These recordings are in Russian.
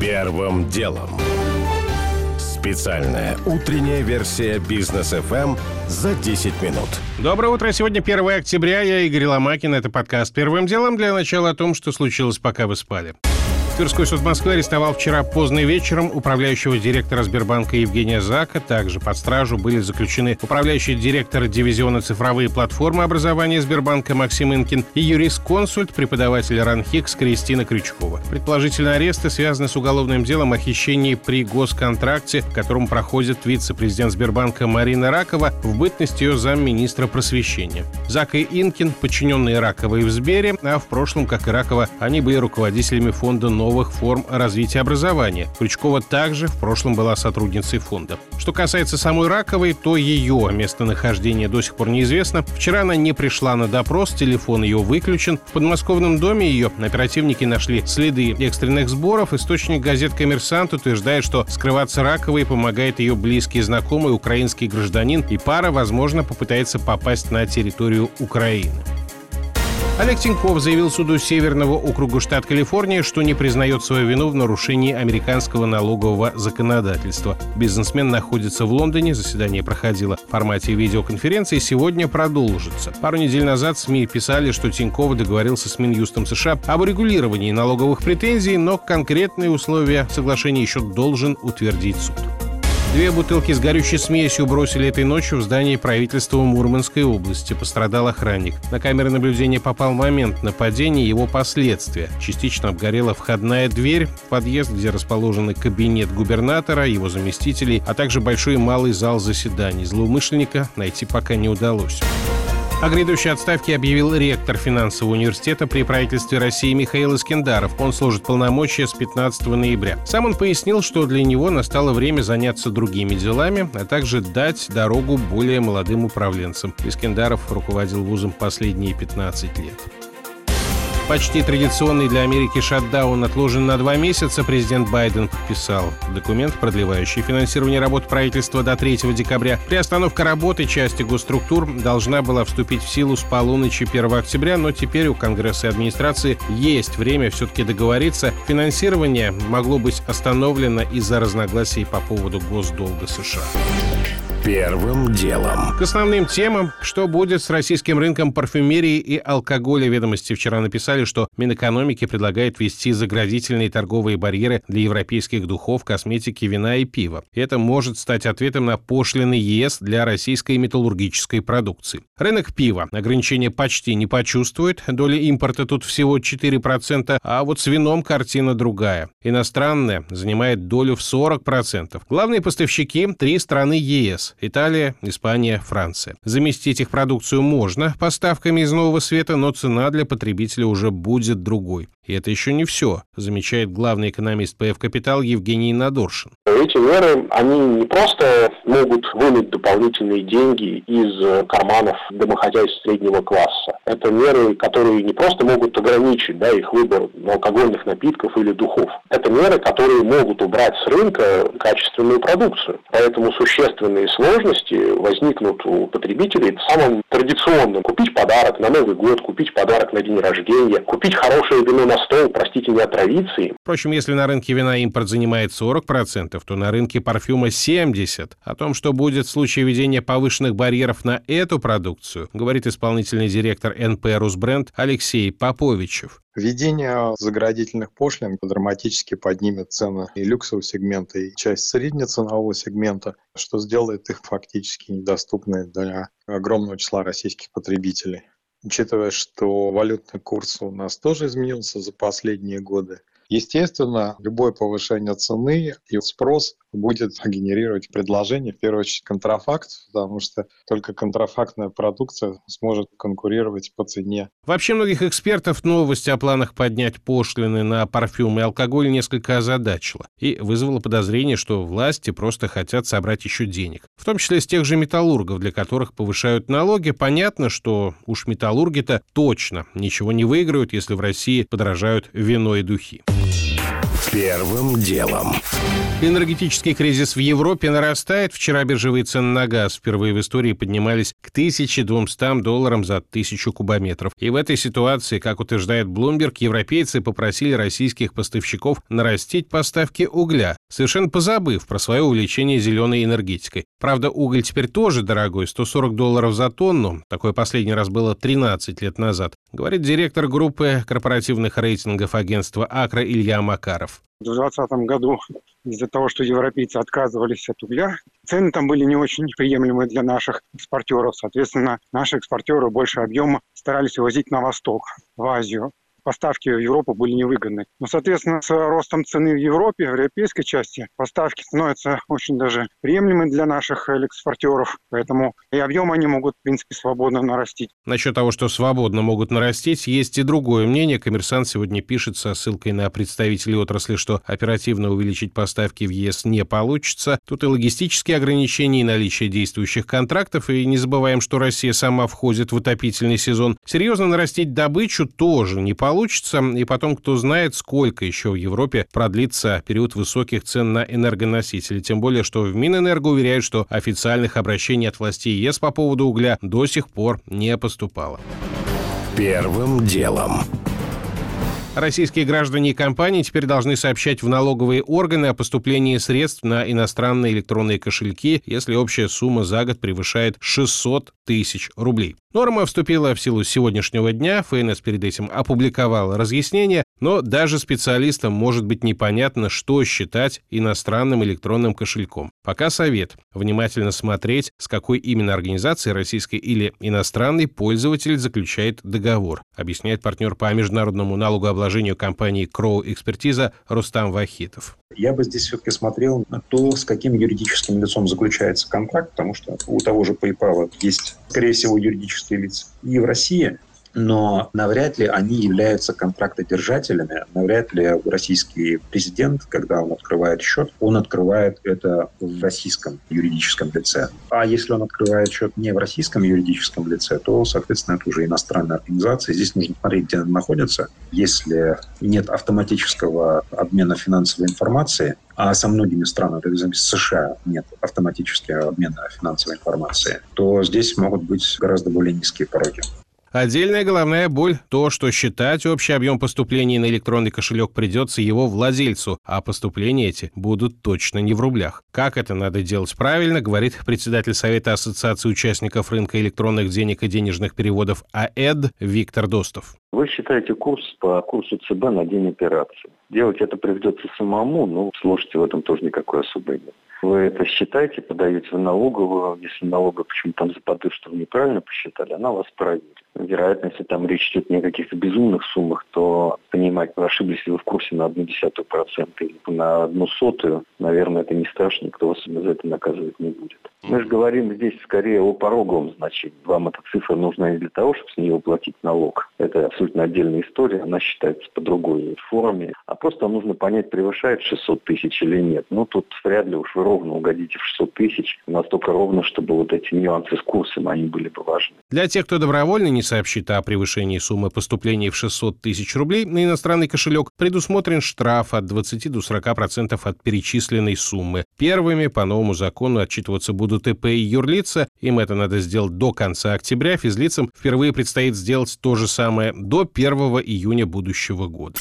Первым делом. Специальная утренняя версия бизнес FM за 10 минут. Доброе утро. Сегодня 1 октября. Я Игорь Ломакин. Это подкаст «Первым делом» для начала о том, что случилось, пока вы спали. Тверской суд Москвы арестовал вчера поздно вечером управляющего директора Сбербанка Евгения Зака. Также под стражу были заключены управляющий директор дивизиона цифровые платформы образования Сбербанка Максим Инкин и юрист-консульт, преподаватель РАНХИКС Кристина Крючкова. Предположительно, аресты связаны с уголовным делом о хищении при госконтракте, в котором проходит вице-президент Сбербанка Марина Ракова в бытность ее замминистра просвещения. Зак и Инкин – подчиненные Раковой в Сбере, а в прошлом, как и Ракова, они были руководителями фонда «Новый новых форм развития образования. Крючкова также в прошлом была сотрудницей фонда. Что касается самой Раковой, то ее местонахождение до сих пор неизвестно. Вчера она не пришла на допрос, телефон ее выключен. В подмосковном доме ее оперативники нашли следы экстренных сборов. Источник газет «Коммерсант» утверждает, что скрываться Раковой помогает ее близкий знакомый украинский гражданин, и пара, возможно, попытается попасть на территорию Украины. Олег Тиньков заявил суду Северного округа штат Калифорния, что не признает свою вину в нарушении американского налогового законодательства. Бизнесмен находится в Лондоне, заседание проходило в формате видеоконференции, сегодня продолжится. Пару недель назад СМИ писали, что Тиньков договорился с Минюстом США об урегулировании налоговых претензий, но конкретные условия соглашения еще должен утвердить суд. Две бутылки с горючей смесью бросили этой ночью в здании правительства Мурманской области. Пострадал охранник. На камеры наблюдения попал момент нападения и его последствия. Частично обгорела входная дверь подъезд, где расположены кабинет губернатора, его заместителей, а также большой и малый зал заседаний. Злоумышленника найти пока не удалось. О грядущей отставке объявил ректор финансового университета при правительстве России Михаил Искендаров. Он служит полномочия с 15 ноября. Сам он пояснил, что для него настало время заняться другими делами, а также дать дорогу более молодым управленцам. Искендаров руководил вузом последние 15 лет. Почти традиционный для Америки шатдаун отложен на два месяца. Президент Байден подписал документ, продлевающий финансирование работ правительства до 3 декабря. Приостановка работы части госструктур должна была вступить в силу с полуночи 1 октября, но теперь у Конгресса и администрации есть время все-таки договориться. Финансирование могло быть остановлено из-за разногласий по поводу госдолга США. Первым делом. К основным темам, что будет с российским рынком парфюмерии и алкоголя. Ведомости вчера написали, что Минэкономики предлагает ввести заградительные торговые барьеры для европейских духов, косметики, вина и пива. Это может стать ответом на пошлины ЕС для российской металлургической продукции. Рынок пива ограничения почти не почувствует. Доля импорта тут всего 4%, а вот с вином картина другая. Иностранная занимает долю в 40%. Главные поставщики – три страны ЕС Италия, Испания, Франция. Заместить их продукцию можно поставками из Нового Света, но цена для потребителя уже будет другой. И это еще не все, замечает главный экономист ПФ «Капитал» Евгений Надоршин. Эти меры, они не просто могут вынуть дополнительные деньги из карманов домохозяйств среднего класса. Это меры, которые не просто могут ограничить да, их выбор алкогольных напитков или духов. Это меры, которые могут убрать с рынка качественную продукцию. Поэтому существенные сложности возникнут у потребителей в самом традиционном. Купить подарок на Новый год, купить подарок на день рождения, купить хорошее вино на стол, простите, не отравиться им. Впрочем, если на рынке вина импорт занимает 40%, то на рынке парфюма 70%. О том, что будет в случае введения повышенных барьеров на эту продукцию, говорит исполнительный директор НП «Русбренд» Алексей Поповичев. Введение заградительных пошлин драматически поднимет цены и люксового сегмента, и часть среднеценового сегмента, что сделает их фактически недоступны для огромного числа российских потребителей. Учитывая, что валютный курс у нас тоже изменился за последние годы, Естественно, любое повышение цены и спрос будет генерировать предложение, в первую очередь, контрафакт, потому что только контрафактная продукция сможет конкурировать по цене. Вообще многих экспертов новость о планах поднять пошлины на парфюм и алкоголь несколько озадачила и вызвала подозрение, что власти просто хотят собрать еще денег. В том числе с тех же металлургов, для которых повышают налоги. Понятно, что уж металлурги-то точно ничего не выиграют, если в России подорожают вино и духи. Первым делом. Энергетический кризис в Европе нарастает. Вчера биржевые цены на газ впервые в истории поднимались к 1200 долларам за тысячу кубометров. И в этой ситуации, как утверждает Bloomberg, европейцы попросили российских поставщиков нарастить поставки угля, совершенно позабыв про свое увлечение зеленой энергетикой. Правда, уголь теперь тоже дорогой, 140 долларов за тонну. Такое последний раз было 13 лет назад, говорит директор группы корпоративных рейтингов агентства «Акра» Илья Макаров. В 2020 году из-за того, что европейцы отказывались от угля, цены там были не очень приемлемы для наших экспортеров. Соответственно, наши экспортеры больше объема старались увозить на восток, в Азию поставки в Европу были невыгодны. Но, соответственно, с ростом цены в Европе, в европейской части, поставки становятся очень даже приемлемы для наших экспортеров. Поэтому и объем они могут, в принципе, свободно нарастить. Насчет того, что свободно могут нарастить, есть и другое мнение. Коммерсант сегодня пишет со ссылкой на представителей отрасли, что оперативно увеличить поставки в ЕС не получится. Тут и логистические ограничения, и наличие действующих контрактов. И не забываем, что Россия сама входит в отопительный сезон. Серьезно нарастить добычу тоже не получится получится. И потом, кто знает, сколько еще в Европе продлится период высоких цен на энергоносители. Тем более, что в Минэнерго уверяют, что официальных обращений от властей ЕС по поводу угля до сих пор не поступало. Первым делом. Российские граждане и компании теперь должны сообщать в налоговые органы о поступлении средств на иностранные электронные кошельки, если общая сумма за год превышает 600 тысяч рублей. Норма вступила в силу сегодняшнего дня, ФНС перед этим опубликовала разъяснение, но даже специалистам может быть непонятно, что считать иностранным электронным кошельком. Пока совет – внимательно смотреть, с какой именно организацией, российской или иностранной, пользователь заключает договор, объясняет партнер по международному налогообложению компании Кроу Экспертиза Рустам Вахитов. Я бы здесь все-таки смотрел на то, с каким юридическим лицом заключается контракт, потому что у того же PayPal есть, скорее всего, юридические лица. И в России но навряд ли они являются контрактодержателями, навряд ли российский президент, когда он открывает счет, он открывает это в российском юридическом лице. А если он открывает счет не в российском юридическом лице, то, соответственно, это уже иностранная организация. Здесь нужно смотреть, где она находится. Если нет автоматического обмена финансовой информации, а со многими странами, например, США нет автоматического обмена финансовой информации, то здесь могут быть гораздо более низкие пороги. Отдельная головная боль – то, что считать общий объем поступлений на электронный кошелек придется его владельцу, а поступления эти будут точно не в рублях. Как это надо делать правильно, говорит председатель Совета Ассоциации участников рынка электронных денег и денежных переводов АЭД Виктор Достов. Вы считаете курс по курсу ЦБ на день операции. Делать это придется самому, но сложности в этом тоже никакой особой нет. Вы это считаете, подаете в налоговую. Если налоговая почему-то там заподозрит, что вы неправильно посчитали, она вас проверит. Вероятно, если там речь идет не о каких-то безумных суммах, то понимать, ошиблись ли вы в курсе на одну десятую процента или на одну сотую, наверное, это не страшно, никто вас за это наказывать не будет. Мы же говорим здесь скорее о пороговом значении. Вам эта цифра нужна не для того, чтобы с нее уплатить налог. Это абсолютно отдельная история, она считается по другой форме. А просто нужно понять, превышает 600 тысяч или нет. Ну, тут вряд ли уж вы ровно угодите в 600 тысяч, настолько ровно, чтобы вот эти нюансы с курсом, они были бы важны. Для тех, кто добровольно не сообщит о превышении суммы поступлений в 600 тысяч рублей на иностранный кошелек, предусмотрен штраф от 20 до 40% от перечисленной суммы. Первыми по новому закону отчитываться будут ИП и юрлица. Им это надо сделать до конца октября. Физлицам впервые предстоит сделать то же самое до 1 июня будущего года.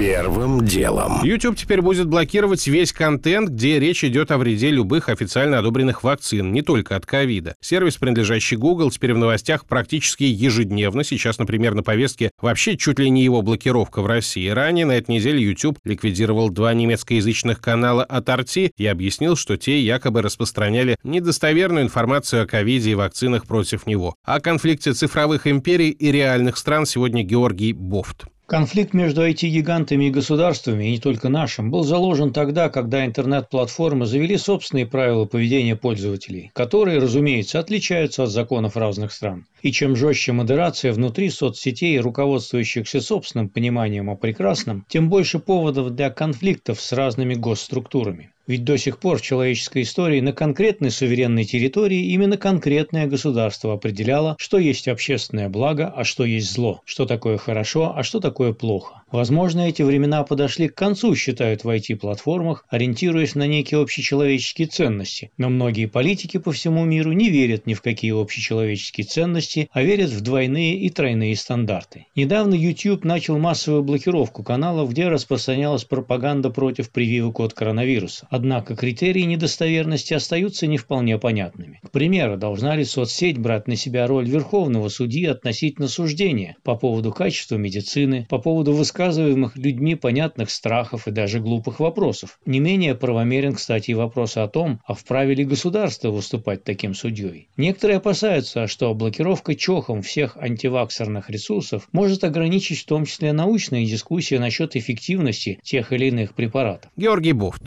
Первым делом. YouTube теперь будет блокировать весь контент, где речь идет о вреде любых официально одобренных вакцин, не только от ковида. Сервис, принадлежащий Google, теперь в новостях практически ежедневно. Сейчас, например, на повестке вообще чуть ли не его блокировка в России. Ранее на этой неделе YouTube ликвидировал два немецкоязычных канала от RT и объяснил, что те якобы распространяли недостоверную информацию о ковиде и вакцинах против него. О конфликте цифровых империй и реальных стран сегодня Георгий Бофт. Конфликт между IT-гигантами и государствами, и не только нашим, был заложен тогда, когда интернет-платформы завели собственные правила поведения пользователей, которые, разумеется, отличаются от законов разных стран. И чем жестче модерация внутри соцсетей, руководствующихся собственным пониманием о прекрасном, тем больше поводов для конфликтов с разными госструктурами. Ведь до сих пор в человеческой истории на конкретной суверенной территории именно конкретное государство определяло, что есть общественное благо, а что есть зло, что такое хорошо, а что такое плохо. Возможно, эти времена подошли к концу, считают в IT-платформах, ориентируясь на некие общечеловеческие ценности. Но многие политики по всему миру не верят ни в какие общечеловеческие ценности, а верят в двойные и тройные стандарты. Недавно YouTube начал массовую блокировку каналов, где распространялась пропаганда против прививок от коронавируса. Однако критерии недостоверности остаются не вполне понятными. К примеру, должна ли соцсеть брать на себя роль верховного судьи относительно суждения по поводу качества медицины, по поводу высказываемых людьми понятных страхов и даже глупых вопросов. Не менее правомерен, кстати, и вопрос о том, а вправе ли государство выступать таким судьей. Некоторые опасаются, что блокировка чохом всех антиваксерных ресурсов может ограничить в том числе научные дискуссии насчет эффективности тех или иных препаратов. Георгий Буфт.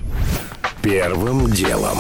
Первым делом.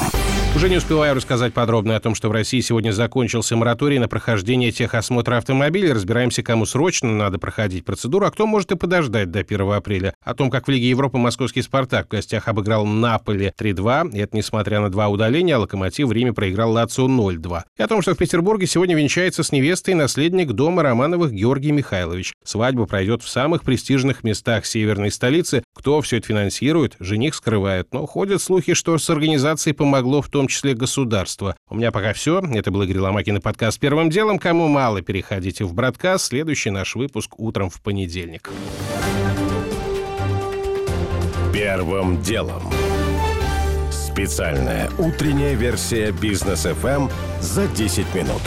Уже не успеваю рассказать подробно о том, что в России сегодня закончился мораторий на прохождение техосмотра автомобилей. Разбираемся, кому срочно надо проходить процедуру, а кто может и подождать до 1 апреля. О том, как в Лиге Европы московский «Спартак» в гостях обыграл Наполе 3-2. И это несмотря на два удаления, а «Локомотив» в Риме проиграл Лацио 0-2. И о том, что в Петербурге сегодня венчается с невестой наследник дома Романовых Георгий Михайлович. Свадьба пройдет в самых престижных местах северной столицы. Кто все это финансирует, жених скрывает. Но ходят слухи, что с организацией помогло в том числе государства. У меня пока все. Это был Игорь Ломакин и подкаст «Первым делом». Кому мало, переходите в Браткаст. Следующий наш выпуск утром в понедельник. Первым делом. Специальная утренняя версия «Бизнес FM за 10 минут».